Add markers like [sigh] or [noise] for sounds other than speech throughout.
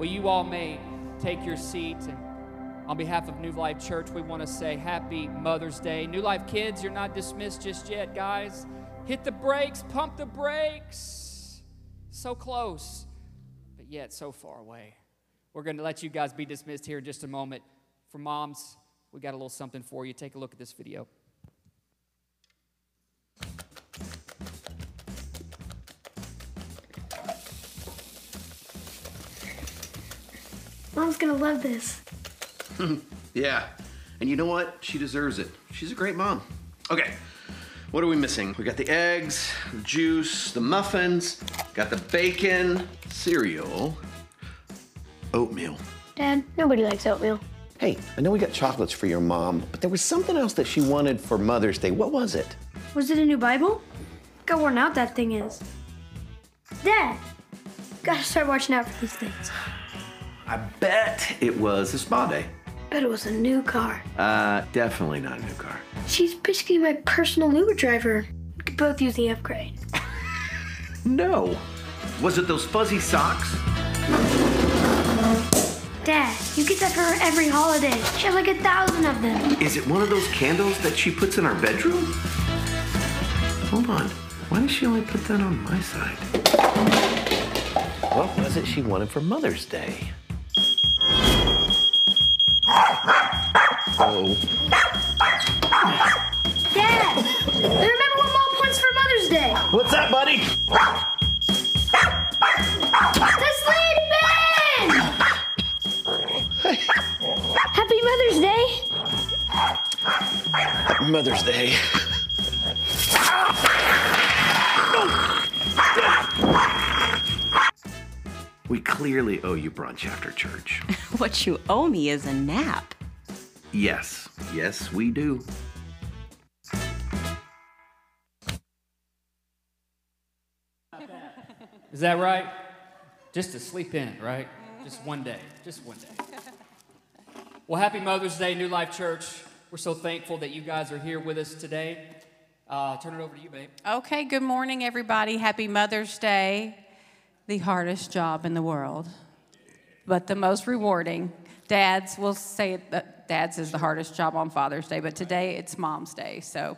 Well, you all may take your seat. And on behalf of New Life Church, we want to say Happy Mother's Day. New Life kids, you're not dismissed just yet, guys. Hit the brakes, pump the brakes. So close, but yet so far away. We're going to let you guys be dismissed here in just a moment. For moms, we got a little something for you. Take a look at this video. Mom's gonna love this. [laughs] Yeah. And you know what? She deserves it. She's a great mom. Okay. What are we missing? We got the eggs, the juice, the muffins, got the bacon, cereal, oatmeal. Dad, nobody likes oatmeal. Hey, I know we got chocolates for your mom, but there was something else that she wanted for Mother's Day. What was it? Was it a new Bible? Look how worn out that thing is. Dad, gotta start watching out for these things. I bet it was a spa day. Bet it was a new car. Uh, definitely not a new car. She's basically my personal Uber driver. We could both use the upgrade. [laughs] No. Was it those fuzzy socks? Dad, you get that for her every holiday. She has like a thousand of them. Is it one of those candles that she puts in our bedroom? Hold on. Why does she only put that on my side? What was it she wanted for Mother's Day? Oh, Dad, I remember what Mom wants for Mother's Day. what's that, buddy? The sleigh bin! Happy Mother's Day. Happy Mother's Day. We clearly owe you brunch after church. What you owe me is a nap. yes, yes, we do. Is that right? Just to sleep in, right? Just one day. Just one day. Well, happy Mother's Day, New Life Church. We're so thankful that you guys are here with us today. Uh, turn it over to you, babe. Okay, good morning, everybody. Happy Mother's Day. The hardest job in the world, but the most rewarding. Dads, we'll say that dad's is the hardest job on Father's Day, but today it's Mom's Day. So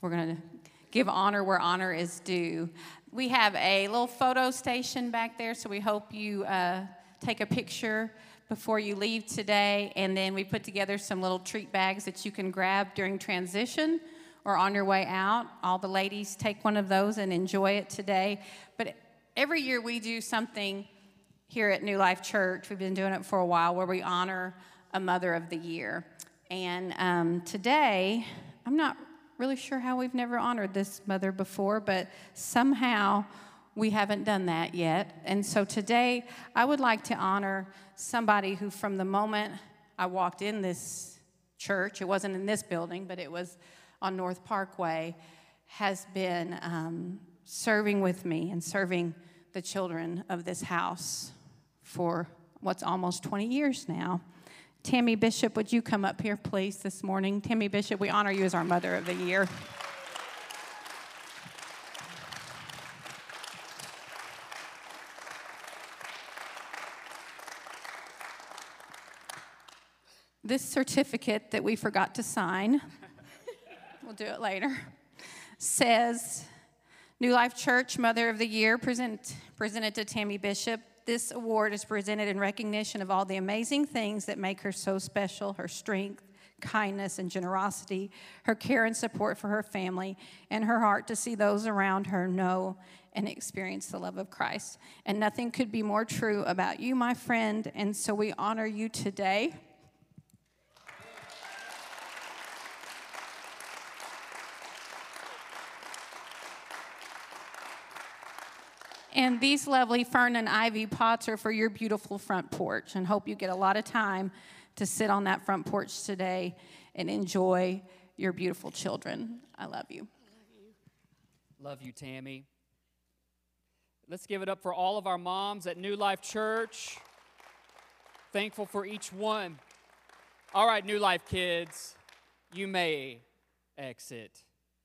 we're going to give honor where honor is due. We have a little photo station back there, so we hope you uh, take a picture before you leave today. And then we put together some little treat bags that you can grab during transition or on your way out. All the ladies take one of those and enjoy it today. But every year we do something here at New Life Church. We've been doing it for a while where we honor a Mother of the Year. And um, today, I'm not really sure how we've never honored this mother before, but somehow we haven't done that yet. And so today, I would like to honor somebody who, from the moment I walked in this church, it wasn't in this building, but it was on North Parkway, has been um, serving with me and serving the children of this house for what's almost 20 years now. Tammy Bishop, would you come up here, please, this morning? Tammy Bishop, we honor you as our Mother of the Year. This certificate that we forgot to sign, [laughs] we'll do it later, says New Life Church Mother of the Year present, presented to Tammy Bishop. This award is presented in recognition of all the amazing things that make her so special her strength, kindness, and generosity, her care and support for her family, and her heart to see those around her know and experience the love of Christ. And nothing could be more true about you, my friend, and so we honor you today. And these lovely fern and ivy pots are for your beautiful front porch. And hope you get a lot of time to sit on that front porch today and enjoy your beautiful children. I love you. Love you, Tammy. Let's give it up for all of our moms at New Life Church. Thankful for each one. All right, New Life kids, you may exit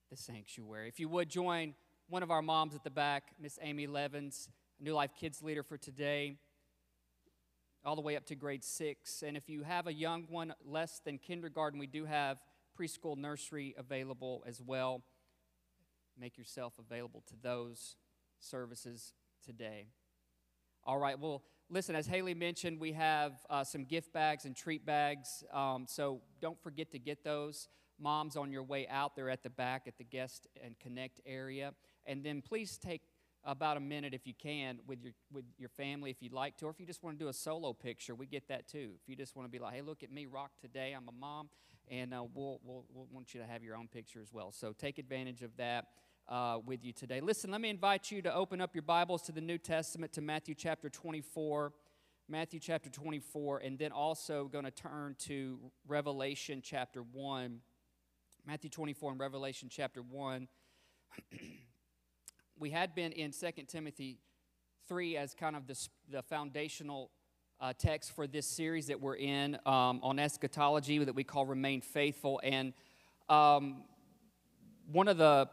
the sanctuary. If you would join one of our moms at the back, Miss Amy Levins, New Life Kids leader for today. all the way up to grade six. And if you have a young one less than kindergarten, we do have preschool nursery available as well. Make yourself available to those services today. All right, well, listen, as Haley mentioned, we have uh, some gift bags and treat bags. Um, so don't forget to get those. Moms on your way out, they're at the back at the guest and connect area. And then please take about a minute if you can with your with your family if you'd like to or if you just want to do a solo picture we get that too. If you just want to be like hey look at me rock today i'm a mom and uh, we'll, we'll, we'll want you to have your own picture as well. So take advantage of that uh, with you today. Listen let me invite you to open up your bibles to the new testament to matthew chapter 24 matthew chapter 24 and then also going to turn to revelation chapter 1 matthew 24 and revelation chapter 1 [clears throat] we had been in 2 Timothy 3 as kind of the, the foundational uh, text for this series that we're in um, on eschatology that we call Remain Faithful. And um, one of the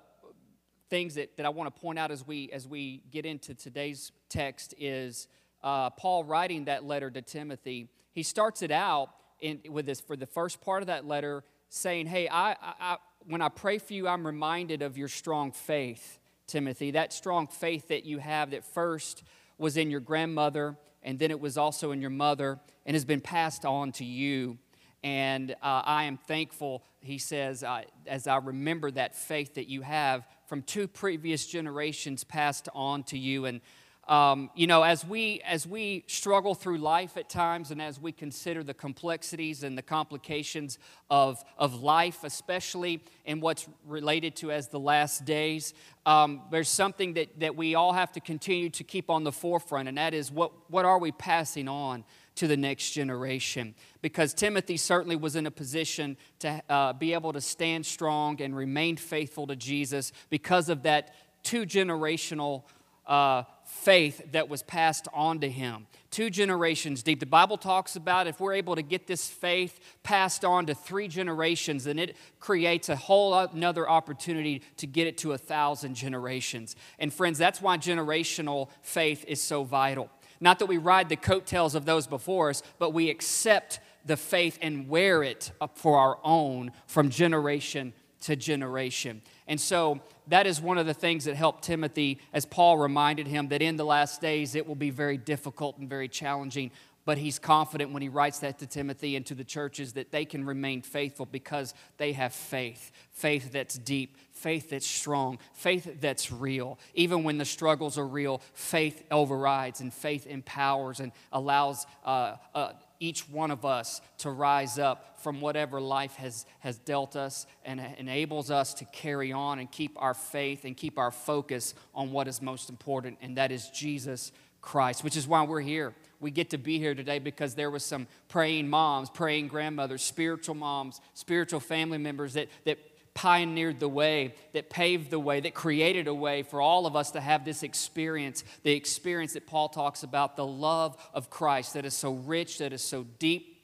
things that, that I want to point out as we, as we get into today's text is uh, Paul writing that letter to Timothy. He starts it out in, with this for the first part of that letter saying, Hey, I, I, when I pray for you, I'm reminded of your strong faith. Timothy, that strong faith that you have that first was in your grandmother and then it was also in your mother and has been passed on to you. And uh, I am thankful, he says, uh, as I remember that faith that you have from two previous generations passed on to you. And um, you know, as we as we struggle through life at times, and as we consider the complexities and the complications of of life, especially in what's related to as the last days, um, there's something that that we all have to continue to keep on the forefront, and that is what what are we passing on to the next generation? Because Timothy certainly was in a position to uh, be able to stand strong and remain faithful to Jesus because of that two generational. Uh, faith that was passed on to him. Two generations deep. The Bible talks about if we're able to get this faith passed on to three generations, then it creates a whole another opportunity to get it to a thousand generations. And friends, that's why generational faith is so vital. Not that we ride the coattails of those before us, but we accept the faith and wear it for our own from generation to generation. And so that is one of the things that helped Timothy, as Paul reminded him that in the last days it will be very difficult and very challenging. But he's confident when he writes that to Timothy and to the churches that they can remain faithful because they have faith faith that's deep, faith that's strong, faith that's real. Even when the struggles are real, faith overrides and faith empowers and allows. Uh, uh, each one of us to rise up from whatever life has, has dealt us and enables us to carry on and keep our faith and keep our focus on what is most important, and that is Jesus Christ, which is why we're here. We get to be here today because there was some praying moms, praying grandmothers, spiritual moms, spiritual family members that, that pioneered the way, that paved the way, that created a way for all of us to have this experience the experience that Paul talks about, the love of Christ that is so rich, that is so deep.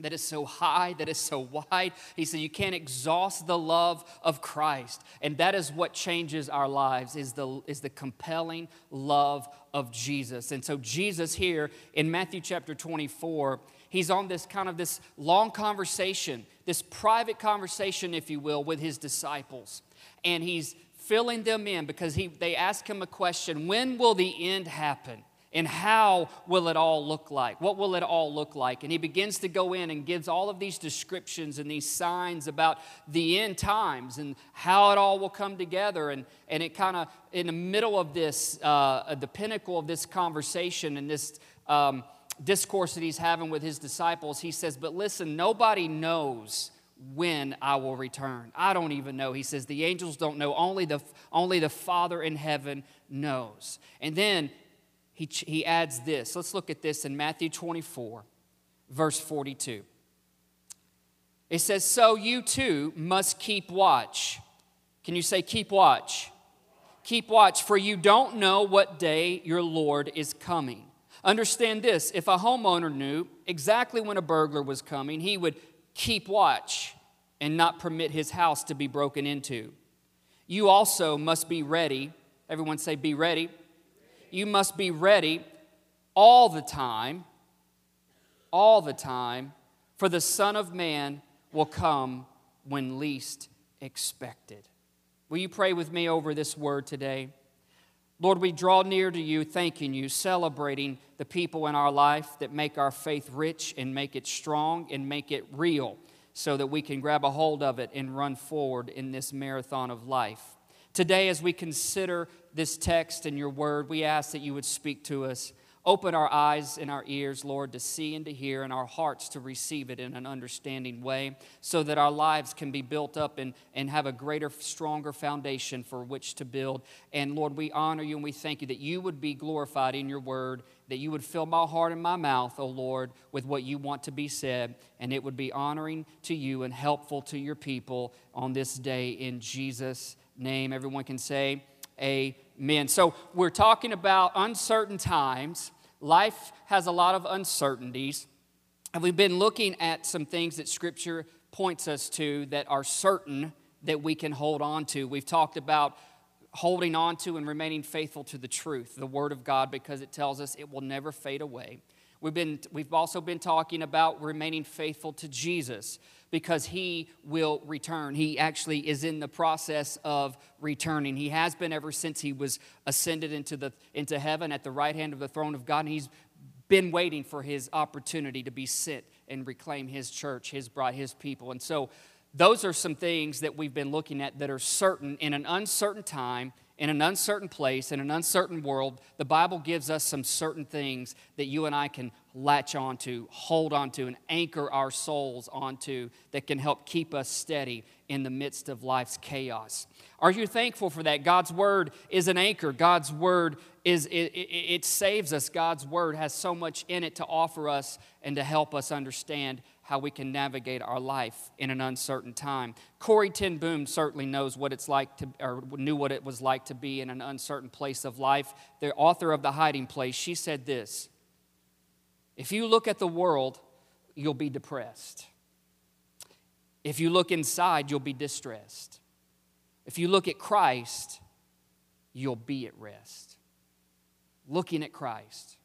That is so high, that is so wide. He said, You can't exhaust the love of Christ. And that is what changes our lives, is the, is the compelling love of Jesus. And so, Jesus here in Matthew chapter 24, he's on this kind of this long conversation, this private conversation, if you will, with his disciples. And he's filling them in because he, they ask him a question when will the end happen? And how will it all look like? What will it all look like? And he begins to go in and gives all of these descriptions and these signs about the end times and how it all will come together. And, and it kind of, in the middle of this, uh, the pinnacle of this conversation and this um, discourse that he's having with his disciples, he says, But listen, nobody knows when I will return. I don't even know. He says, The angels don't know, only the, only the Father in heaven knows. And then he, he adds this. Let's look at this in Matthew 24, verse 42. It says, So you too must keep watch. Can you say, Keep watch? Keep watch, for you don't know what day your Lord is coming. Understand this if a homeowner knew exactly when a burglar was coming, he would keep watch and not permit his house to be broken into. You also must be ready. Everyone say, be ready. You must be ready all the time all the time, for the Son of Man will come when least expected. Will you pray with me over this word today? Lord, we draw near to you, thanking you, celebrating the people in our life that make our faith rich and make it strong and make it real so that we can grab a hold of it and run forward in this marathon of life. Today, as we consider this text and your word, we ask that you would speak to us. Open our eyes and our ears, Lord, to see and to hear, and our hearts to receive it in an understanding way, so that our lives can be built up and, and have a greater, stronger foundation for which to build. And Lord, we honor you and we thank you that you would be glorified in your word, that you would fill my heart and my mouth, O oh Lord, with what you want to be said, and it would be honoring to you and helpful to your people on this day in Jesus' name. Everyone can say, Amen. So, we're talking about uncertain times. Life has a lot of uncertainties. And we've been looking at some things that Scripture points us to that are certain that we can hold on to. We've talked about holding on to and remaining faithful to the truth, the Word of God, because it tells us it will never fade away. We've, been, we've also been talking about remaining faithful to Jesus because he will return. He actually is in the process of returning. He has been ever since he was ascended into, the, into heaven at the right hand of the throne of God, and he's been waiting for his opportunity to be sent and reclaim his church, his bride, his people. And so, those are some things that we've been looking at that are certain in an uncertain time in an uncertain place, in an uncertain world, the Bible gives us some certain things that you and I can latch onto, hold onto, and anchor our souls onto that can help keep us steady in the midst of life's chaos. Are you thankful for that? God's word is an anchor. God's word is it, it, it saves us. God's word has so much in it to offer us and to help us understand how we can navigate our life in an uncertain time. Corrie ten Boom certainly knows what it's like to, or knew what it was like to be in an uncertain place of life. The author of The Hiding Place, she said this If you look at the world, you'll be depressed. If you look inside, you'll be distressed. If you look at Christ, you'll be at rest. Looking at Christ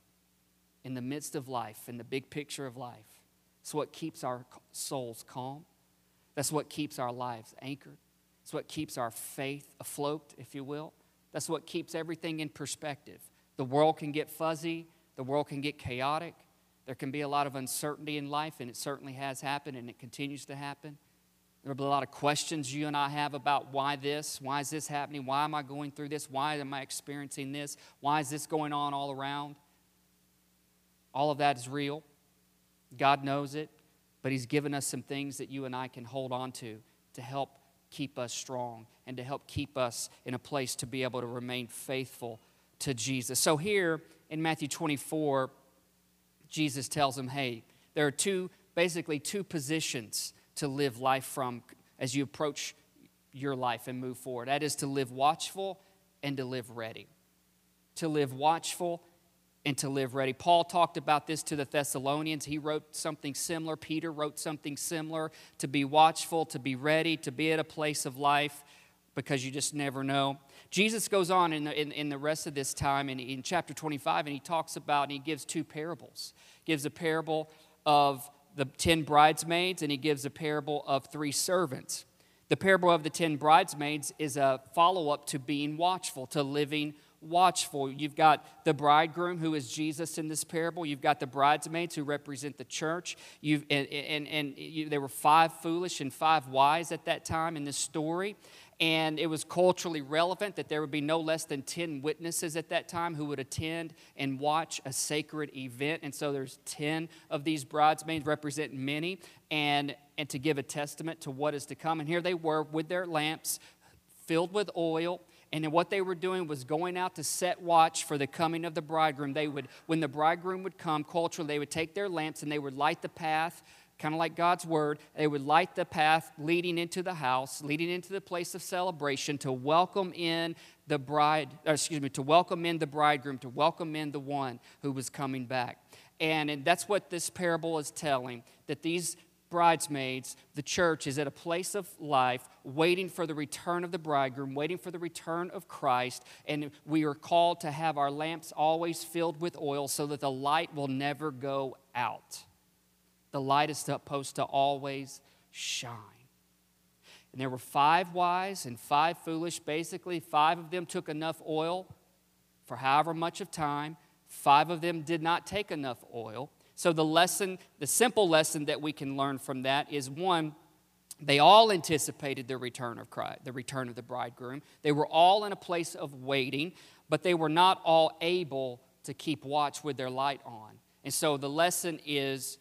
in the midst of life, in the big picture of life it's what keeps our souls calm. That's what keeps our lives anchored. It's what keeps our faith afloat, if you will. That's what keeps everything in perspective. The world can get fuzzy, the world can get chaotic. There can be a lot of uncertainty in life, and it certainly has happened, and it continues to happen. There will be a lot of questions you and I have about why this, why is this happening, why am I going through this, why am I experiencing this, why is this going on all around. All of that is real. God knows it, but He's given us some things that you and I can hold on to to help keep us strong and to help keep us in a place to be able to remain faithful to Jesus. So here in Matthew 24, Jesus tells them, hey, there are two, basically two positions to live life from as you approach your life and move forward. That is to live watchful and to live ready. To live watchful and to live ready. Paul talked about this to the Thessalonians. He wrote something similar. Peter wrote something similar to be watchful, to be ready, to be at a place of life because you just never know. Jesus goes on in the, in, in the rest of this time in, in chapter 25 and he talks about, and he gives two parables. He gives a parable of the 10 bridesmaids and he gives a parable of three servants. The parable of the 10 bridesmaids is a follow up to being watchful, to living watchful. You've got the bridegroom, who is Jesus in this parable. You've got the bridesmaids, who represent the church. You've, and and, and you, there were five foolish and five wise at that time in this story. And it was culturally relevant that there would be no less than 10 witnesses at that time who would attend and watch a sacred event. And so there's 10 of these bridesmaids represent many and, and to give a testament to what is to come. And here they were with their lamps filled with oil and what they were doing was going out to set watch for the coming of the bridegroom. They would, when the bridegroom would come, culturally, they would take their lamps and they would light the path, kind of like God's word. They would light the path leading into the house, leading into the place of celebration to welcome in the bride, uh, excuse me, to welcome in the bridegroom, to welcome in the one who was coming back. And, and that's what this parable is telling that these bridesmaids, the church is at a place of life waiting for the return of the bridegroom, waiting for the return of Christ, and we are called to have our lamps always filled with oil so that the light will never go out. The light is supposed to always shine. And there were five wise and five foolish. Basically, five of them took enough oil for however much of time. Five of them did not take enough oil. So, the lesson, the simple lesson that we can learn from that is one, they all anticipated the return of Christ, the return of the bridegroom. They were all in a place of waiting, but they were not all able to keep watch with their light on. And so the lesson is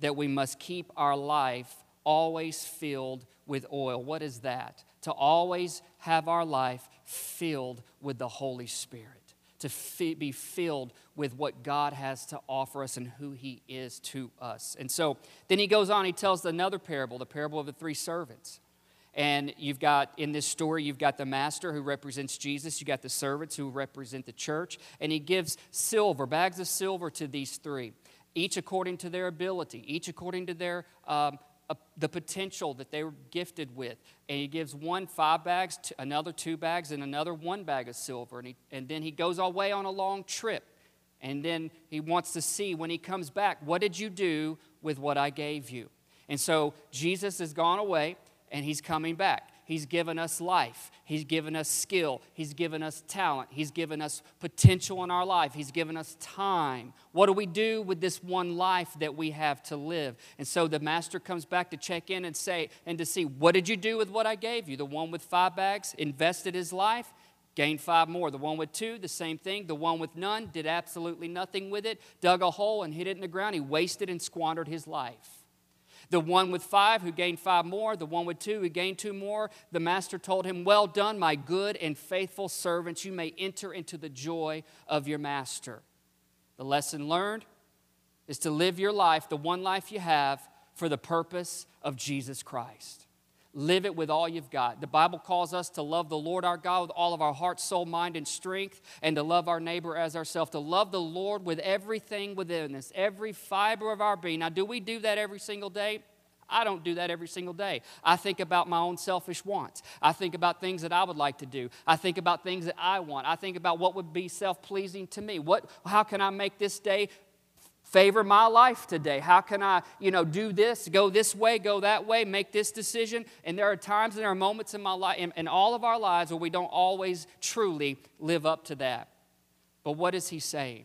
that we must keep our life always filled with oil. What is that? To always have our life filled with the Holy Spirit to be filled with what God has to offer us and who He is to us. And so then he goes on, he tells another parable, the parable of the three servants. And you've got in this story, you've got the master who represents Jesus, you got the servants who represent the church, and he gives silver, bags of silver to these three, each according to their ability, each according to their um, uh, the potential that they were gifted with. And he gives one five bags, another two bags, and another one bag of silver. And, he, and then he goes away on a long trip. And then he wants to see when he comes back, what did you do with what I gave you? And so Jesus has gone away and he's coming back. He's given us life. He's given us skill. He's given us talent. He's given us potential in our life. He's given us time. What do we do with this one life that we have to live? And so the master comes back to check in and say, and to see, what did you do with what I gave you? The one with five bags invested his life, gained five more. The one with two, the same thing. The one with none did absolutely nothing with it, dug a hole and hid it in the ground. He wasted and squandered his life. The one with five who gained five more, the one with two who gained two more, the master told him, Well done, my good and faithful servant. You may enter into the joy of your master. The lesson learned is to live your life, the one life you have, for the purpose of Jesus Christ. Live it with all you've got. The Bible calls us to love the Lord our God with all of our heart, soul, mind, and strength, and to love our neighbor as ourselves, to love the Lord with everything within us, every fiber of our being. Now, do we do that every single day? I don't do that every single day. I think about my own selfish wants. I think about things that I would like to do. I think about things that I want. I think about what would be self pleasing to me. What, how can I make this day favor my life today? How can I, you know, do this, go this way, go that way, make this decision? And there are times and there are moments in my life, in, in all of our lives, where we don't always truly live up to that. But what is he saying?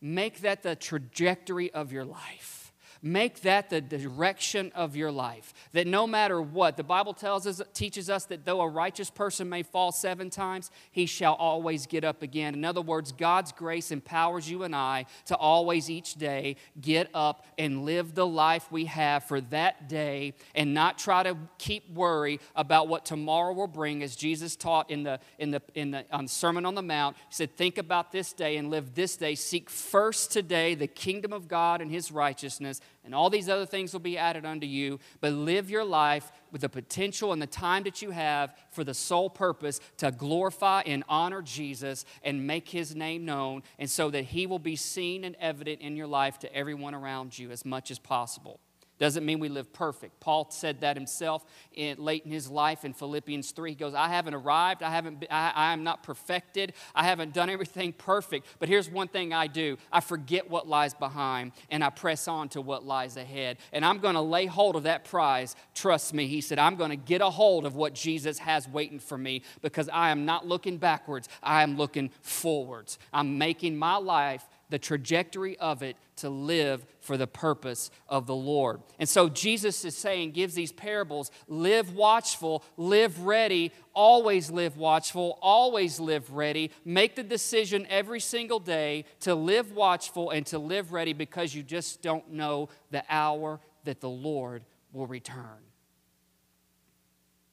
Make that the trajectory of your life. Make that the direction of your life. That no matter what, the Bible tells us, teaches us that though a righteous person may fall seven times, he shall always get up again. In other words, God's grace empowers you and I to always each day get up and live the life we have for that day and not try to keep worry about what tomorrow will bring, as Jesus taught in the, in the, in the on Sermon on the Mount. He said, Think about this day and live this day. Seek first today the kingdom of God and his righteousness and all these other things will be added unto you. But live your life with the potential and the time that you have for the sole purpose to glorify and honor Jesus and make his name known, and so that he will be seen and evident in your life to everyone around you as much as possible. Doesn't mean we live perfect. Paul said that himself in, late in his life in Philippians 3. He goes, I haven't arrived. I, haven't I, I am not perfected. I haven't done everything perfect. But here's one thing I do I forget what lies behind and I press on to what lies ahead. And I'm going to lay hold of that prize. Trust me. He said, I'm going to get a hold of what Jesus has waiting for me because I am not looking backwards. I am looking forwards. I'm making my life the trajectory of it to live for the purpose of the Lord. And so Jesus is saying, gives these parables live watchful, live ready, always live watchful, always live ready. Make the decision every single day to live watchful and to live ready because you just don't know the hour that the Lord will return.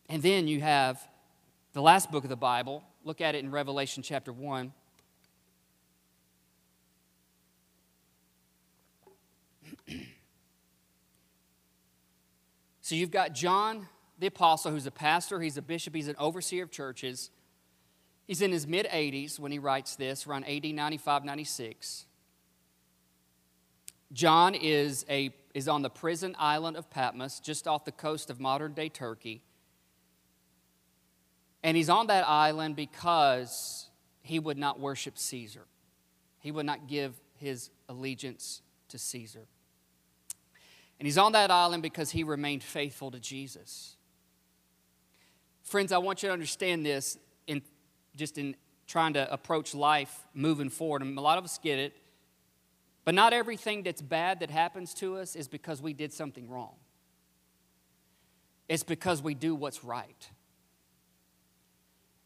And then you have the last book of the Bible. Look at it in Revelation chapter 1. So you've got John the apostle, who's a pastor, he's a bishop, he's an overseer of churches. He's in his mid 80s when he writes this, around AD 95, 96. John is, a, is on the prison island of Patmos, just off the coast of modern day Turkey. And he's on that island because he would not worship Caesar. He would not give his allegiance to Caesar. And he's on that island because he remained faithful to Jesus. Friends, I want you to understand this in just in trying to approach life moving forward. And a lot of us get it. But not everything that's bad that happens to us is because we did something wrong. It's because we do what's right.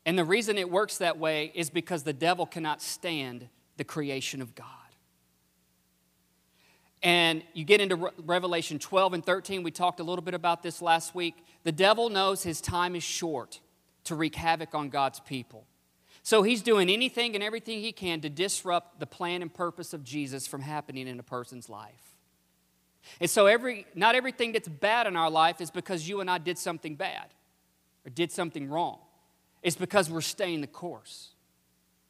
And the reason it works that way is because the devil cannot stand the creation of God. And you get into Re- Revelation 12 and 13. We talked a little bit about this last week. The devil knows his time is short to wreak havoc on God's people. So he's doing anything and everything he can to disrupt the plan and purpose of Jesus from happening in a person's life. And so every not everything that's bad in our life is because you and I did something bad or did something wrong. It's because we're staying the course.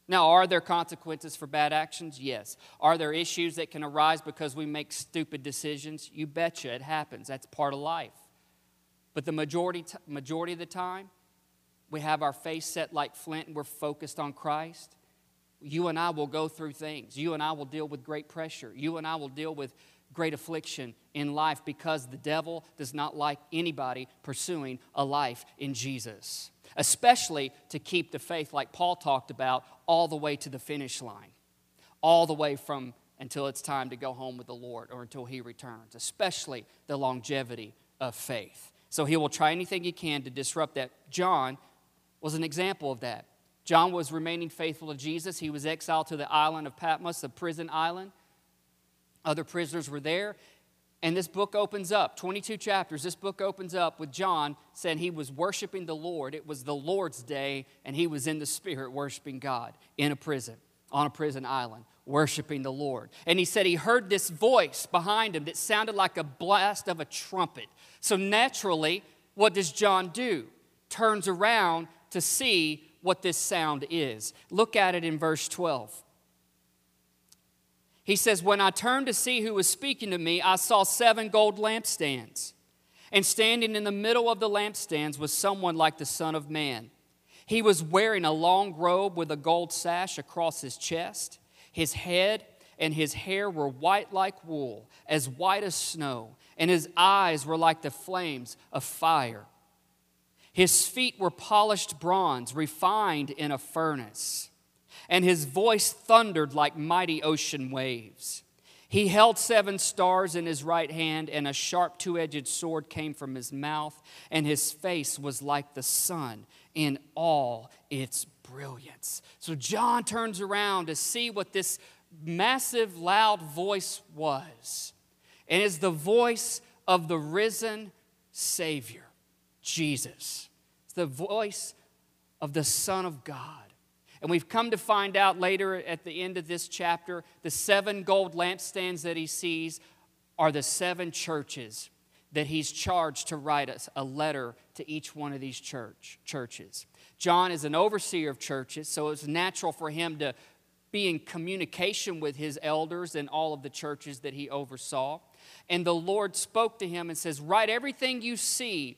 Now, are there consequences for bad actions? Yes. Are there issues that can arise because we make stupid decisions? You betcha, it happens. That's part of life. But the majority, majority of the time, we have our face set like flint and we're focused on Christ. You and I will go through things. You and I will deal with great pressure. You and I will deal with great affliction in life because the devil does not like anybody pursuing a life in Jesus especially to keep the faith, like Paul talked about, all the way to the finish line, all the way from until it's time to go home with the Lord or until he returns, especially the longevity of faith. So he will try anything he can to disrupt that. John was an example of that. John was remaining faithful to Jesus. He was exiled to the island of Patmos, a prison island. Other prisoners were there. And this book opens up, 22 chapters. This book opens up with John saying he was worshiping the Lord. It was the Lord's day, and he was in the Spirit worshiping God in a prison, on a prison island, worshiping the Lord. And he said he heard this voice behind him that sounded like a blast of a trumpet. So naturally, what does John do? Turns around to see what this sound is. Look at it in verse 12. He says, When I turned to see who was speaking to me, I saw seven gold lampstands. And standing in the middle of the lampstands was someone like the Son of Man. He was wearing a long robe with a gold sash across his chest. His head and his hair were white like wool, as white as snow, and his eyes were like the flames of fire. His feet were polished bronze, refined in a furnace and his voice thundered like mighty ocean waves. He held seven stars in his right hand, and a sharp two edged sword came from his mouth, and his face was like the sun in all its brilliance. So John turns around to see what this massive, loud voice was. And it's the voice of the risen Savior, Jesus. It's the voice of the Son of God. And we've come to find out later at the end of this chapter the seven gold lampstands that he sees are the seven churches that he's charged to write us a letter to each one of these church, churches. John is an overseer of churches, so it's natural for him to be in communication with his elders and all of the churches that he oversaw. And the Lord spoke to him and says, Write everything you see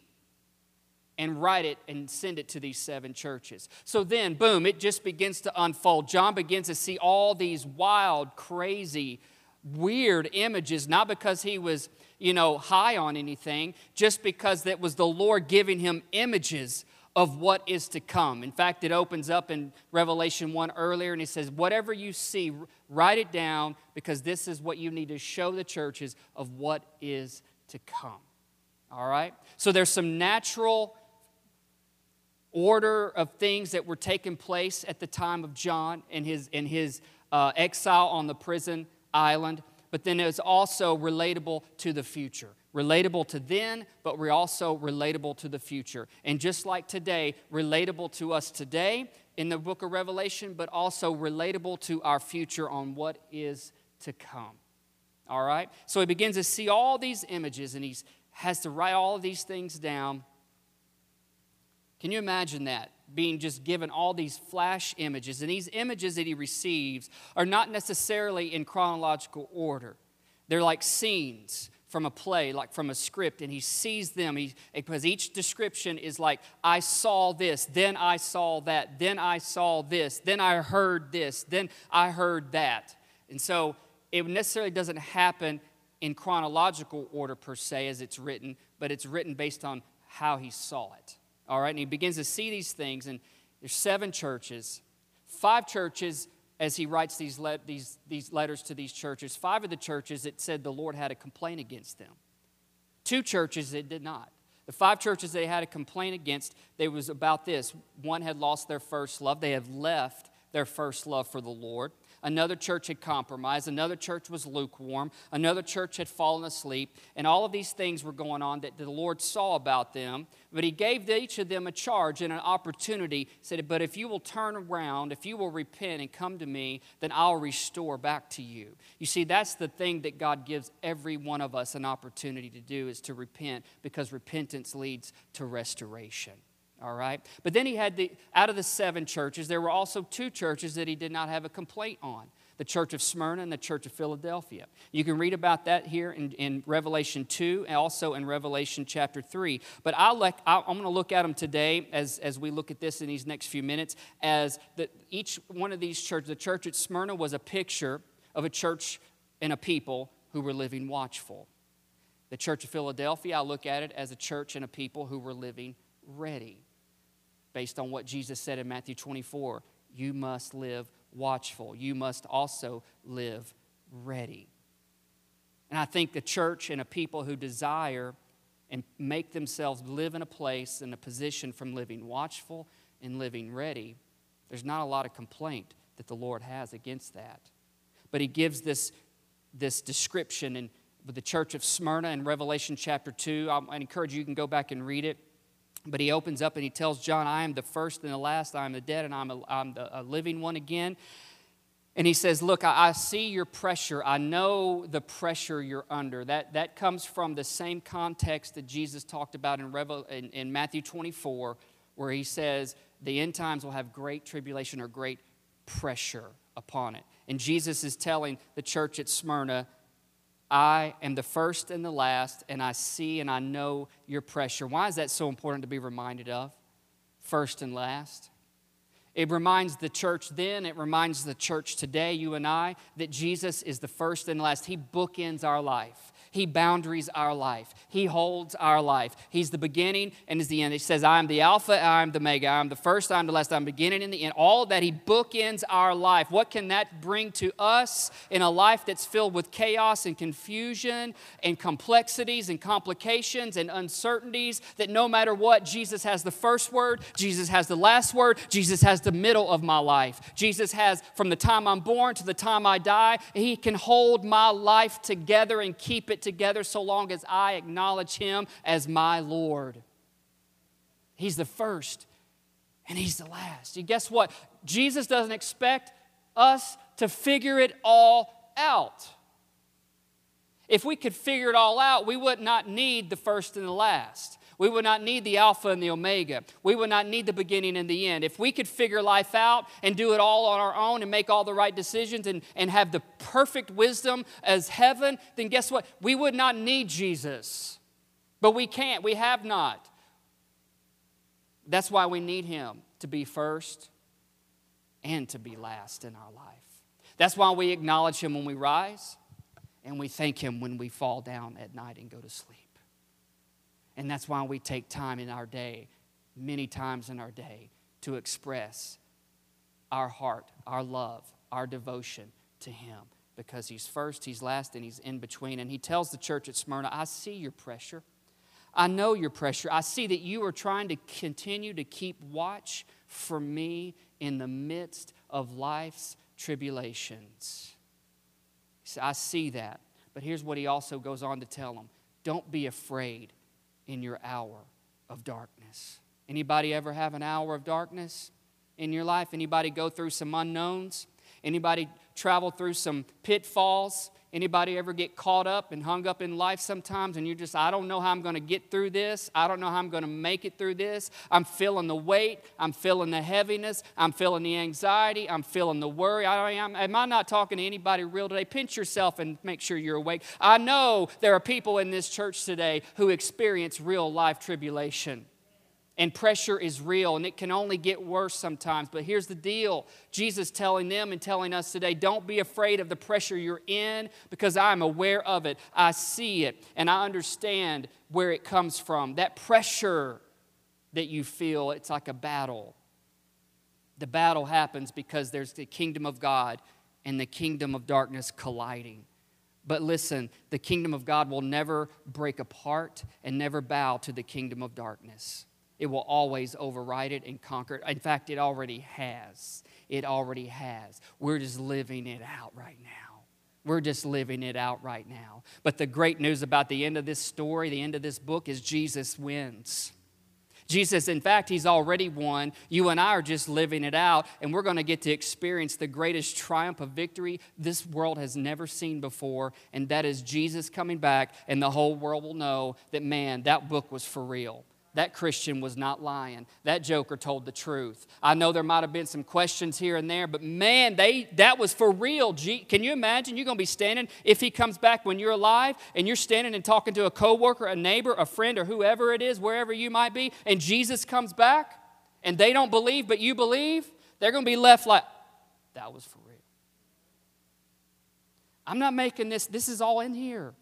and write it and send it to these seven churches. So then, boom, it just begins to unfold. John begins to see all these wild, crazy, weird images, not because he was, you know, high on anything, just because that was the Lord giving him images of what is to come. In fact, it opens up in Revelation 1 earlier and he says, Whatever you see, write it down because this is what you need to show the churches of what is to come. All right? So there's some natural order of things that were taking place at the time of John and his, in his uh, exile on the prison island, but then it's also relatable to the future. Relatable to then, but we're also relatable to the future. And just like today, relatable to us today in the book of Revelation, but also relatable to our future on what is to come. All right? So he begins to see all these images and he has to write all of these things down can you imagine that? Being just given all these flash images. And these images that he receives are not necessarily in chronological order, they're like scenes from a play, like from a script, and he sees them he, because each description is like, I saw this, then I saw that, then I saw this, then I heard this, then I heard that. And so it necessarily doesn't happen in chronological order per se as it's written, but it's written based on how he saw it. All right, and he begins to see these things, and there's seven churches, five churches as he writes these, le- these, these letters to these churches. Five of the churches, it said the Lord had a complaint against them. Two churches, it did not. The five churches they had a complaint against, they was about this. One had lost their first love. They had left their first love for the Lord. Another church had compromised. Another church was lukewarm. Another church had fallen asleep. And all of these things were going on that the Lord saw about them. But He gave each of them a charge and an opportunity. Said, But if you will turn around, if you will repent and come to me, then I'll restore back to you. You see, that's the thing that God gives every one of us an opportunity to do is to repent because repentance leads to restoration all right? But then he had the, out of the seven churches, there were also two churches that he did not have a complaint on the church of Smyrna and the church of Philadelphia. You can read about that here in, in Revelation 2 and also in Revelation chapter 3. But i am going to look at them today as, as we look at this in these next few minutes as the, each one of these churches, the church at Smyrna was a picture of a church and a people who were living watchful. The church of Philadelphia, I look at it as a church and a people who were living ready based on what Jesus said in Matthew 24. You must live watchful. You must also live ready. And I think the church and a people who desire and make themselves live in a place and a position from living watchful and living ready, there's not a lot of complaint that the Lord has against that. But he gives this, this description in the church of Smyrna in Revelation chapter 2. I encourage you, you can go back and read it. But he opens up and he tells John, I am the first and the last, I am the dead, and I'm, a, I'm the, a living one again. And he says, Look, I, I, see your pressure. I know the pressure you're under. That, that comes from the same context that Jesus talked about in, Revel, in, in Matthew 24, where he says, The end times will have great tribulation or great pressure upon it. And Jesus is telling the church at Smyrna, I am the first and the last, and I see and I know your pressure. Why is that so important to be reminded of? First and last. It reminds the church then, it reminds the church today, you and I, that Jesus is the first and last. He bookends our life. He boundaries our life. He holds our life. He's the beginning and is the end. He says, I am the Alpha, I am the Omega, I am the first, I am the last, I'm beginning and the end. All that He bookends our life. What can that bring to us in a life that's filled with chaos and confusion and complexities and complications and uncertainties? That no matter what, Jesus has the first word, Jesus has the last word, Jesus has the middle of my life. Jesus has from the time I'm born to the time I die, He can hold my life together and keep it together so long as I acknowledge Him as my Lord. He's the first and He's the last. You guess what? Jesus doesn't expect us to figure it all out. If we could figure it all out, we would not need the first and the last. We would not need the Alpha and the Omega. We would not need the beginning and the end. If we could figure life out and do it all on our own and make all the right decisions and, and have the perfect wisdom as heaven, then guess what? We would not need Jesus. But we can't. We have not. That's why we need Him to be first and to be last in our life. That's why we acknowledge Him when we rise and we thank Him when we fall down at night and go to sleep. And that's why we take time in our day, many times in our day, to express our heart, our love, our devotion to Him because He's first, He's last, and He's in between. And He tells the church at Smyrna, I see your pressure. I know your pressure. I see that you are trying to continue to keep watch for me in the midst of life's tribulations. I see that. But here's what he also goes on to tell them don't be afraid in your hour of darkness. Anybody ever have an hour of darkness in your life? Anybody go through some unknowns? Anybody travel through some pitfalls? Anybody ever get caught up and hung up in life sometimes and you're just, I don't know how I'm going to get through this. I don't know how I'm going to make it through this. I'm feeling the weight. I'm feeling the heaviness. I'm feeling the anxiety. I'm feeling the worry. I, am, am I not talking to anybody real today? Pinch yourself and make sure you're awake. I know there are people in this church today who experience real life tribulation. And pressure is real and it can only get worse sometimes. But here's the deal Jesus telling them and telling us today don't be afraid of the pressure you're in because I'm aware of it. I see it and I understand where it comes from. That pressure that you feel, it's like a battle. The battle happens because there's the kingdom of God and the kingdom of darkness colliding. But listen, the kingdom of God will never break apart and never bow to the kingdom of darkness. It will always override it and conquer it. In fact, it already has. It already has. We're just living it out right now. We're just living it out right now. But the great news about the end of this story, the end of this book, is Jesus wins. Jesus, in fact, he's already won. You and I are just living it out, and we're going to get to experience the greatest triumph of victory this world has never seen before, and that is Jesus coming back, and the whole world will know that, man, that book was for real that Christian was not lying. That joker told the truth. I know there might have been some questions here and there, but man, they that was for real. Can you imagine you're going to be standing if he comes back when you're alive and you're standing and talking to a coworker, a neighbor, a friend or whoever it is, wherever you might be, and Jesus comes back and they don't believe but you believe? They're going to be left like that was for real. I'm not making this this is all in here.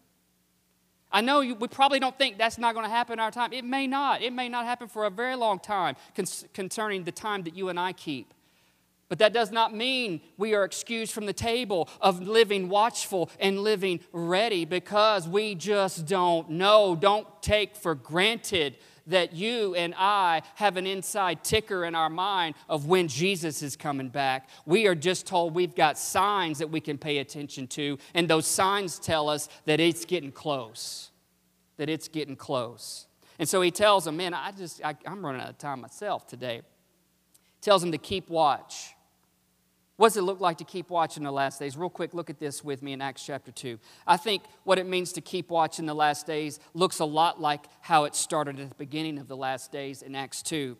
I know you, we probably don't think that's not going to happen in our time. It may not. It may not happen for a very long time concerning the time that you and I keep. But that does not mean we are excused from the table of living watchful and living ready because we just don't know. Don't take for granted that you and I have an inside ticker in our mind of when Jesus is coming back. We are just told we've got signs that we can pay attention to, and those signs tell us that it's getting close. That it's getting close. And so he tells them, Man, I just, I, am running out of time myself today. Tells them to keep watch. What does it look like to keep watching the last days? Real quick, look at this with me in Acts chapter 2. I think what it means to keep watching the last days looks a lot like how it started at the beginning of the last days in Acts 2.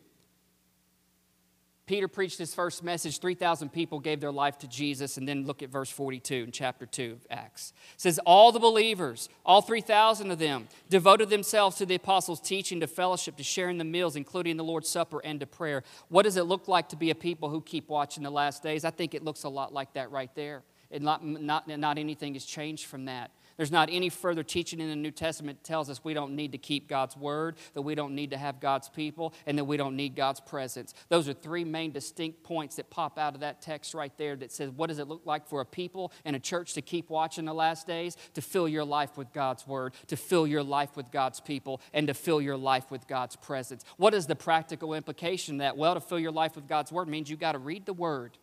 Peter preached his first message. 3,000 people gave their life to Jesus. And then look at verse 42 in chapter 2 of Acts. It says, All the believers, all 3,000 of them, devoted themselves to the apostles' teaching, to fellowship, to sharing the meals, including the Lord's Supper, and to prayer. What does it look like to be a people who keep watching the last days? I think it looks a lot like that right there. And not, not, not anything has changed from that. There's not any further teaching in the New Testament that tells us we don't need to keep God's word, that we don't need to have God's people, and that we don't need God's presence. Those are three main distinct points that pop out of that text right there that says, What does it look like for a people and a church to keep watching the last days? To fill your life with God's word, to fill your life with God's people, and to fill your life with God's presence. What is the practical implication that? Well, to fill your life with God's word means you got to read the word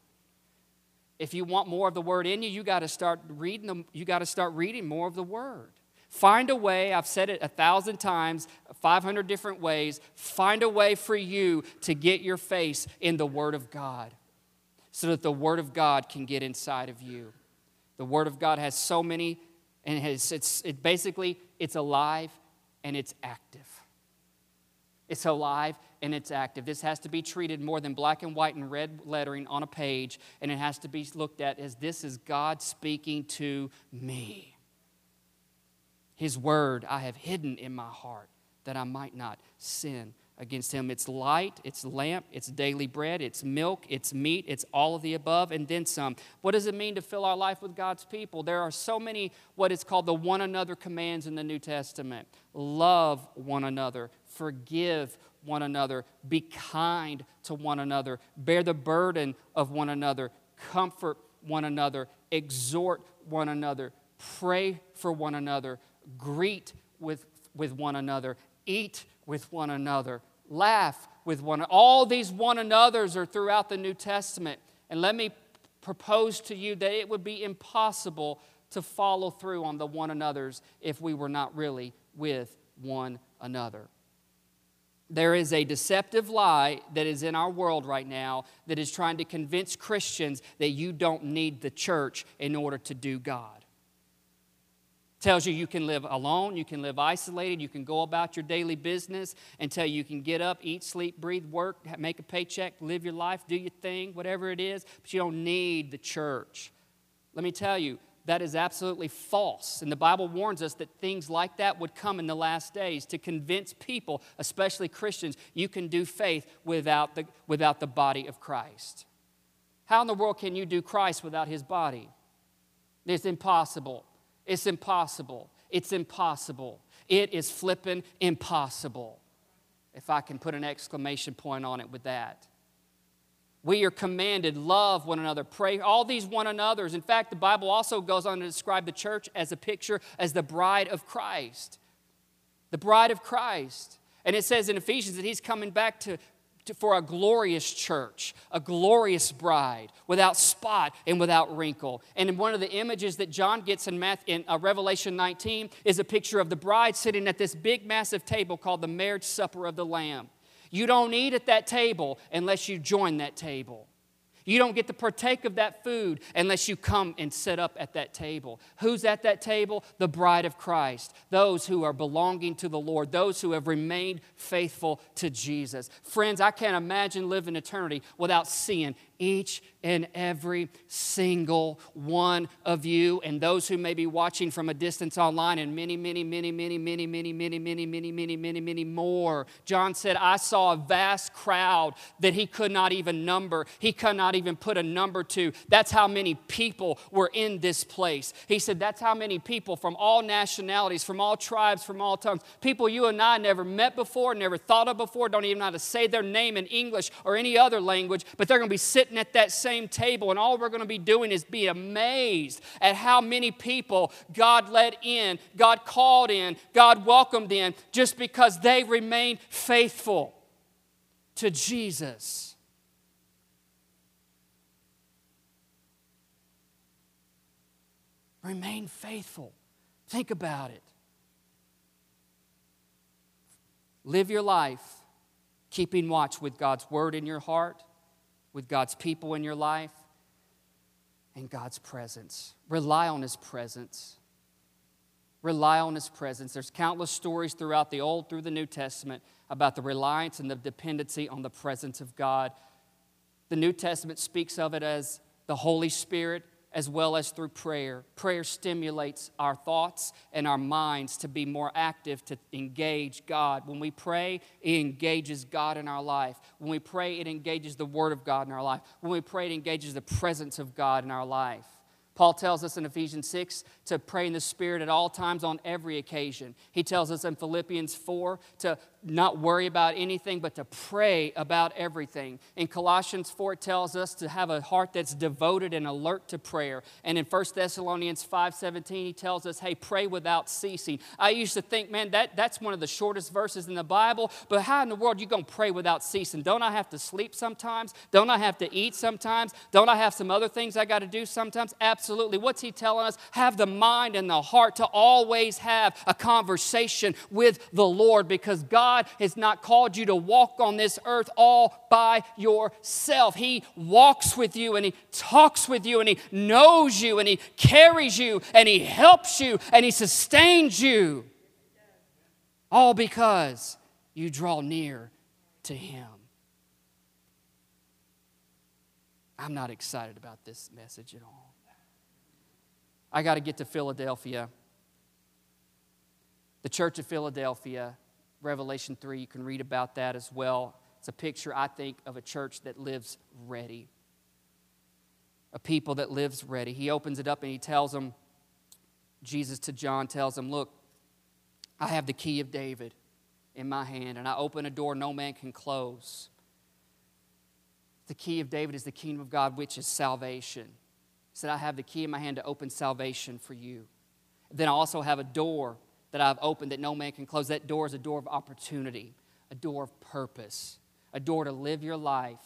if you want more of the word in you, you got to start reading them, you got to start reading more of the word. Find a way, I've said it a thousand times, 500 different ways. Find a way for you to get your face in the Word of God so that the Word of God can get inside of you. The Word of God has so many, and it has, it's it basically it's alive and it's active. It's alive and it's active. This has to be treated more than black and white and red lettering on a page, and it has to be looked at as this is God speaking to me. His word I have hidden in my heart that I might not sin against him. It's light, it's lamp, it's daily bread, it's milk, it's meat, it's all of the above, and then some. What does it mean to fill our life with God's people? There are so many what is called the one another commands in the New Testament love one another, forgive one another, be kind to one another, bear the burden of one another, comfort one another, exhort one another, pray for one another, greet with, with one another, eat with one another, laugh with one another. All these one another's are throughout the New Testament. And let me propose to you that it would be impossible to follow through on the one another's if we were not really with one another there is a deceptive lie that is in our world right now that is trying to convince Christians that you don't need the church in order to do God. Tells you you can live alone, you can live isolated, you can go about your daily business until you can get up, eat, sleep, breathe, work, make a paycheck, live your life, do your thing, whatever it is, but you don't need the church. Let me tell you, that is absolutely false. And the Bible warns us that things like that would come in the last days to convince people, especially Christians, you can do faith without the, without the body of Christ. How in the world can you do Christ without his body? It's impossible. It's impossible. It's impossible. It is flipping impossible. If I can put an exclamation point on it with that. We are commanded, love one another, pray, all these one another's. In fact, the Bible also goes on to describe the church as a picture as the bride of Christ. The bride of Christ. And it says in Ephesians that he's coming back to, to, for a glorious church, a glorious bride, without spot and without wrinkle. And one of the images that John gets in, Math, in uh, Revelation 19 is a picture of the bride sitting at this big, massive table called the marriage supper of the Lamb. You don't eat at that table unless you join that table. You don't get to partake of that food unless you come and sit up at that table. Who's at that table? The bride of Christ. Those who are belonging to the Lord, those who have remained faithful to Jesus. Friends, I can't imagine living eternity without seeing each and every single one of you and those who may be watching from a distance online and many, many, many, many, many, many, many, many, many, many, many, many more. John said, I saw a vast crowd that he could not even number. He could not even put a number to. That's how many people were in this place. He said, That's how many people from all nationalities, from all tribes, from all tongues, people you and I never met before, never thought of before, don't even know how to say their name in English or any other language, but they're going to be sitting at that same table, and all we're going to be doing is be amazed at how many people God let in, God called in, God welcomed in, just because they remained faithful to Jesus. Remain faithful. Think about it. Live your life keeping watch with God's word in your heart with God's people in your life and God's presence. Rely on His presence. Rely on His presence. There's countless stories throughout the Old through the New Testament about the reliance and the dependency on the presence of God. The New Testament speaks of it as the Holy Spirit as well as through prayer. Prayer stimulates our thoughts and our minds to be more active, to engage God. When we pray, it engages God in our life. When we pray, it engages the Word of God in our life. When we pray, it engages the presence of God in our life. Paul tells us in Ephesians 6 to pray in the Spirit at all times on every occasion. He tells us in Philippians 4 to not worry about anything, but to pray about everything. In Colossians 4, it tells us to have a heart that's devoted and alert to prayer. And in 1 Thessalonians 5 17, he tells us, hey, pray without ceasing. I used to think, man, that, that's one of the shortest verses in the Bible, but how in the world are you going to pray without ceasing? Don't I have to sleep sometimes? Don't I have to eat sometimes? Don't I have some other things I got to do sometimes? Absolutely. What's he telling us? Have the mind and the heart to always have a conversation with the Lord because God has not called you to walk on this earth all by yourself. He walks with you and He talks with you and He knows you and He carries you and He helps you and He sustains you. All because you draw near to Him. I'm not excited about this message at all. I got to get to Philadelphia. The church of Philadelphia Revelation 3, you can read about that as well. It's a picture, I think, of a church that lives ready, a people that lives ready. He opens it up and he tells them, Jesus to John tells him, Look, I have the key of David in my hand, and I open a door no man can close. The key of David is the kingdom of God, which is salvation. Said, I have the key in my hand to open salvation for you. Then I also have a door that I've opened that no man can close. That door is a door of opportunity, a door of purpose, a door to live your life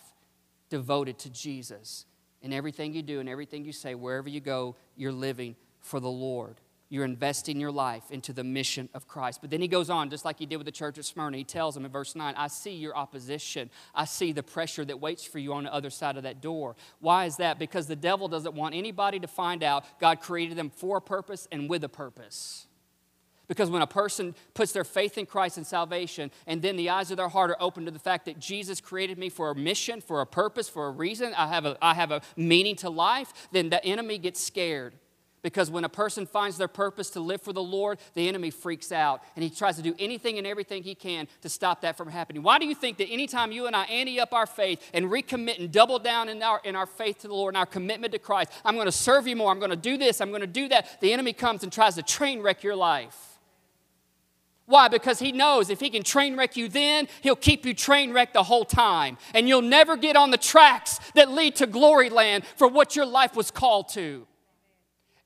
devoted to Jesus. In everything you do and everything you say, wherever you go, you're living for the Lord. You're investing your life into the mission of Christ. But then he goes on, just like he did with the church at Smyrna. He tells them in verse 9, I see your opposition. I see the pressure that waits for you on the other side of that door. Why is that? Because the devil doesn't want anybody to find out God created them for a purpose and with a purpose. Because when a person puts their faith in Christ and salvation, and then the eyes of their heart are open to the fact that Jesus created me for a mission, for a purpose, for a reason, I have a, I have a meaning to life, then the enemy gets scared Because when a person finds their purpose to live for the Lord, the enemy freaks out and he tries to do anything and everything he can to stop that from happening. Why do you think that anytime you and I ante up our faith and recommit and double down in our, in our faith to the Lord and our commitment to Christ, I'm going to serve you more, I'm going to do this, I'm going to do that, the enemy comes and tries to train wreck your life? Why? Because he knows if he can train wreck you then, he'll keep you train wrecked the whole time. And you'll never get on the tracks that lead to glory land for what your life was called to.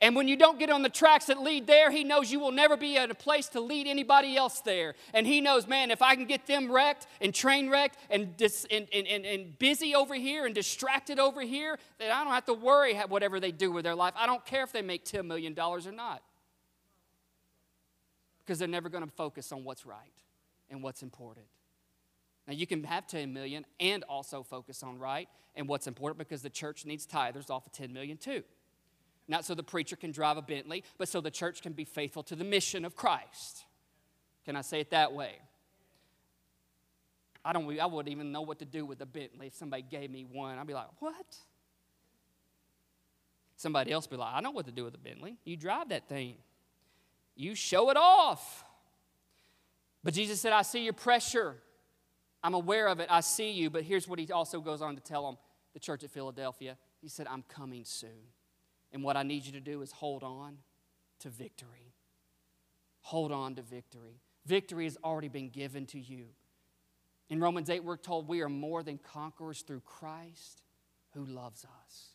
And when you don't get on the tracks that lead there, he knows you will never be at a place to lead anybody else there. And he knows, man, if I can get them wrecked and train wrecked and, dis, and, and, and, and busy over here and distracted over here, then I don't have to worry whatever they do with their life. I don't care if they make $10 million or not. Because they're never going to focus on what's right and what's important. Now, you can have 10 million and also focus on right and what's important because the church needs tithers off of 10 million too. Not so the preacher can drive a Bentley, but so the church can be faithful to the mission of Christ. Can I say it that way? I don't I wouldn't even know what to do with a Bentley if somebody gave me one. I'd be like, "What?" Somebody else be like, "I know what to do with a Bentley. You drive that thing. You show it off." But Jesus said, "I see your pressure. I'm aware of it. I see you." But here's what he also goes on to tell them, the church at Philadelphia. He said, "I'm coming soon." And what I need you to do is hold on to victory. Hold on to victory. Victory has already been given to you. In Romans 8, we're told we are more than conquerors through Christ who loves us.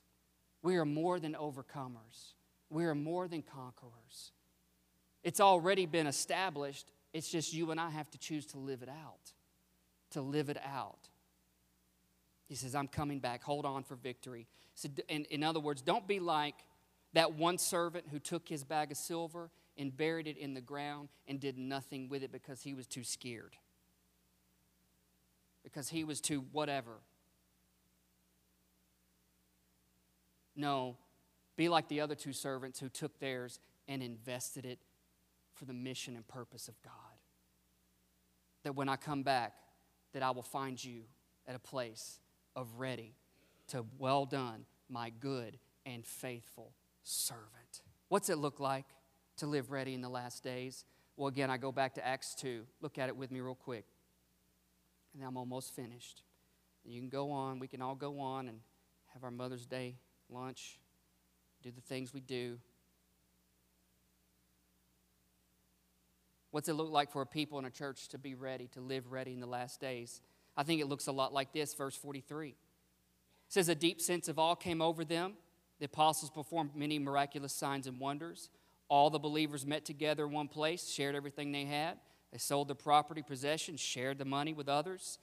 We are more than overcomers. We are more than conquerors. It's already been established. It's just you and I have to choose to live it out. To live it out. He says, I'm coming back. Hold on for victory. So, in, in other words, don't be like that one servant who took his bag of silver and buried it in the ground and did nothing with it because he was too scared. Because he was too whatever. No, be like the other two servants who took theirs and invested it for the mission and purpose of God. That when I come back, that I will find you at a place of ready to well done, my good and faithful servant. What's it look like to live ready in the last days? Well, again, I go back to Acts 2. Look at it with me real quick. And I'm almost finished. You can go on. We can all go on and have our Mother's Day lunch, do the things we do. What's it look like for a people in a church to be ready, to live ready in the last days? I think it looks a lot like this, verse 43. It says, A deep sense of awe came over them. The apostles performed many miraculous signs and wonders. All the believers met together in one place, shared everything they had. They sold their property, possessions, shared the money with others.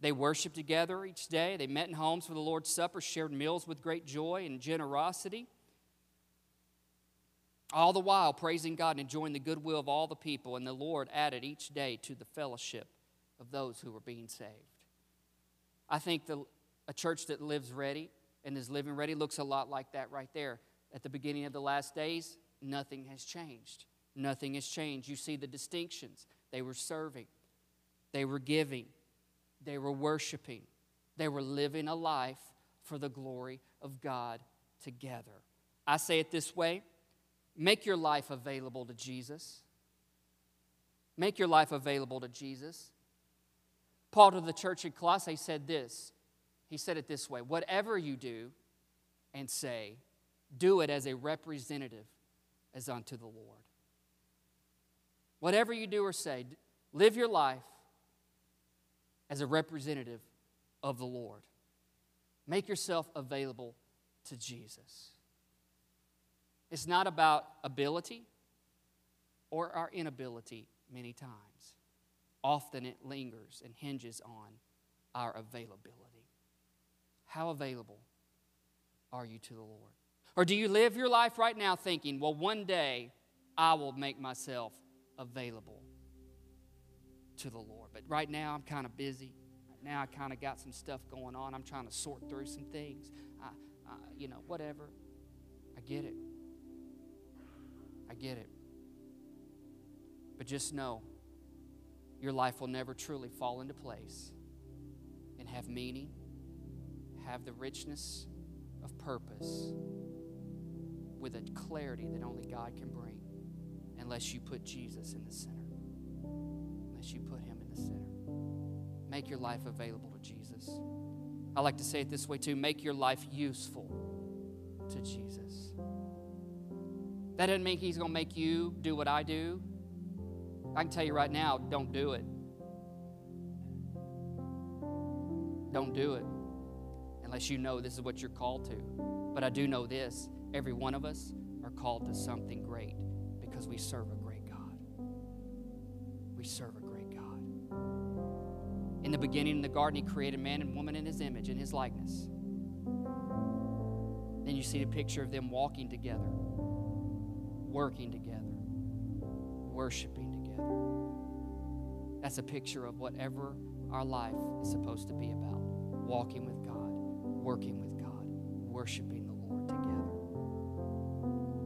They worshiped together each day. They met in homes for the Lord's Supper, shared meals with great joy and generosity. All the while praising God and enjoying the goodwill of all the people, and the Lord added each day to the fellowship of those who were being saved. I think the, a church that lives ready and is living ready looks a lot like that right there. At the beginning of the last days, nothing has changed. Nothing has changed. You see the distinctions. They were serving, they were giving, they were worshiping, they were living a life for the glory of God together. I say it this way make your life available to Jesus. Make your life available to Jesus. Paul to the church at Colossae said this. He said it this way Whatever you do and say, do it as a representative as unto the Lord. Whatever you do or say, live your life as a representative of the Lord. Make yourself available to Jesus. It's not about ability or our inability many times. Often it lingers and hinges on our availability. How available are you to the Lord? Or do you live your life right now thinking, well, one day I will make myself available to the Lord? But right now I'm kind of busy. Right now I kind of got some stuff going on. I'm trying to sort through some things. I, I, you know, whatever. I get it. I get it. But just know your life will never truly fall into place and have meaning, have the richness of purpose with a clarity that only God can bring unless you put Jesus in the center. Unless you put him in the center. Make your life available to Jesus. I like to say it this way too make your life useful to Jesus. That doesn't mean he's going to make you do what I do. I can tell you right now, don't do it. Don't do it unless you know this is what you're called to. But I do know this every one of us are called to something great because we serve a great God. We serve a great God. In the beginning in the garden, He created man and woman in His image, in His likeness. Then you see the picture of them walking together, working together, worshiping together. That's a picture of whatever our life is supposed to be about walking with working with God, worshiping the Lord together.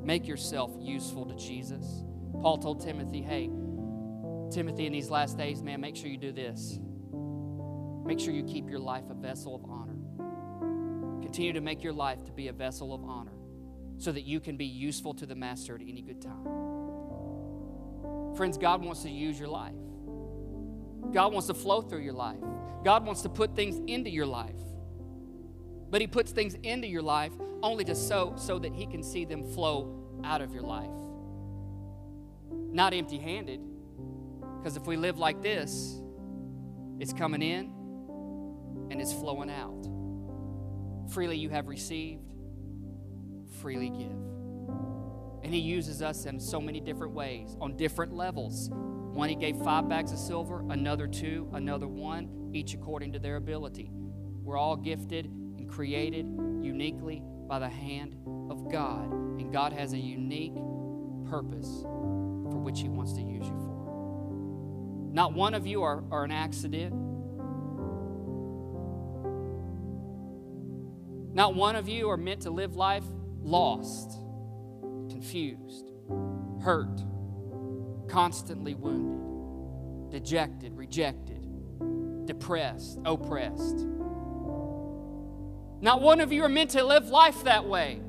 Make yourself useful to Jesus. Paul told Timothy, hey, Timothy, in these last days, man, make sure you do this. Make sure you keep your life a vessel of honor. Continue to make your life to be a vessel of honor so that you can be useful to the master at any good time. Friends, God wants to use your life. God wants to flow through your life. God wants to put things into your life. But He puts things into your life only to so so that He can see them flow out of your life. Not empty handed. Because if we live like this, it's coming in and it's flowing out. Freely you have received, freely give. And He uses us in so many different ways, on different levels. One, He gave five bags of silver, another two, another one, each according to their ability. We're all gifted created uniquely by the hand of God. And God has a unique purpose for which He wants to use you for. Not one of you are, are an accident. Not one of you are meant to live life lost, confused, hurt, constantly wounded, dejected, rejected, depressed, oppressed. Not one of you are meant to live life that way.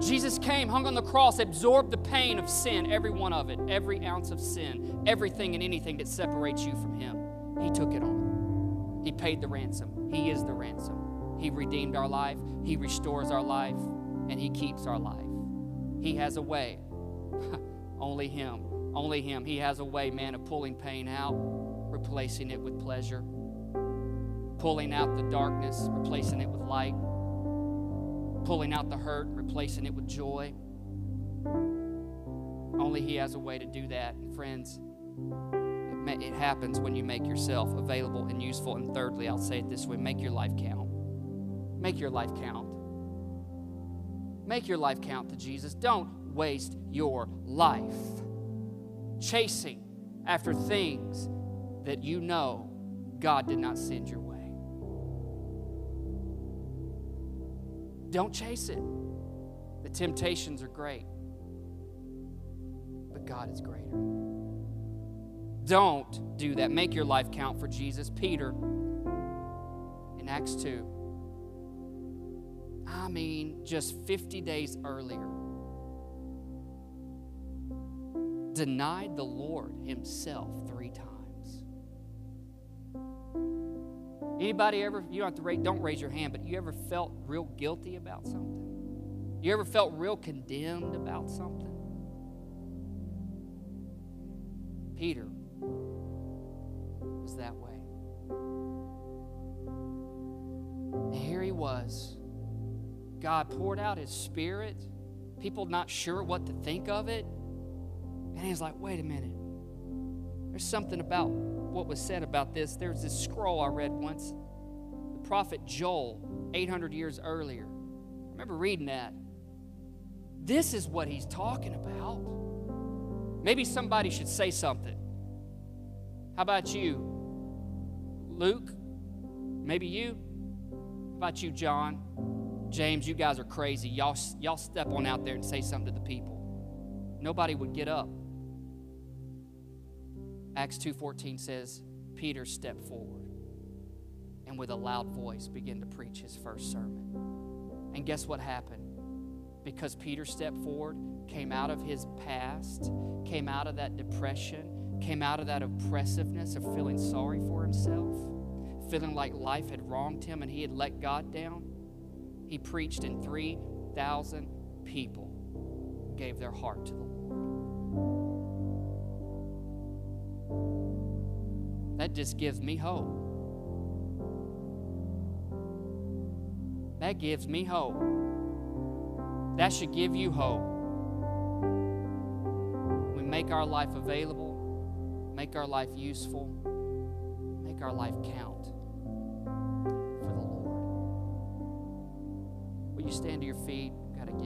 Jesus came, hung on the cross, absorbed the pain of sin, every one of it, every ounce of sin, everything and anything that separates you from Him. He took it on. He paid the ransom. He is the ransom. He redeemed our life, He restores our life, and He keeps our life. He has a way. [laughs] only Him. Only Him. He has a way, man, of pulling pain out, replacing it with pleasure, pulling out the darkness, replacing it with light pulling out the hurt, replacing it with joy. Only He has a way to do that. And friends, it, it happens when you make yourself available and useful. And thirdly, I'll say it this way make your life count. Make your life count. Make your life count to Jesus. Don't waste your life chasing after things that you know God did not send your way. Don't chase it. The temptations are great, but God is greater. Don't do that. Make your life count for Jesus. Peter in Acts 2. I mean, just 50 days earlier, denied the Lord himself three times. Anybody ever, you don't have to raise, don't raise your hand, but you ever felt real guilty about something? You ever felt real condemned about something? Peter was that way. And here he was. God poured out his spirit, people not sure what to think of it. And he's like, wait a minute. There's something about what was said about this. There's this scroll I read once. The prophet Joel, 800 years earlier. I remember reading that. This is what he's talking about. Maybe somebody should say something. How about you, Luke? Maybe you? How about you, John? James, you guys are crazy. Y'all, y'all step on out there and say something to the people. Nobody would get up. Acts 2:14 says Peter stepped forward and with a loud voice began to preach his first sermon. And guess what happened? because Peter stepped forward, came out of his past, came out of that depression, came out of that oppressiveness of feeling sorry for himself, feeling like life had wronged him and he had let God down. He preached, and 3,000 people gave their heart to the Lord. That just gives me hope. That gives me hope. That should give you hope. We make our life available, make our life useful, make our life count for the Lord. Will you stand to your feet?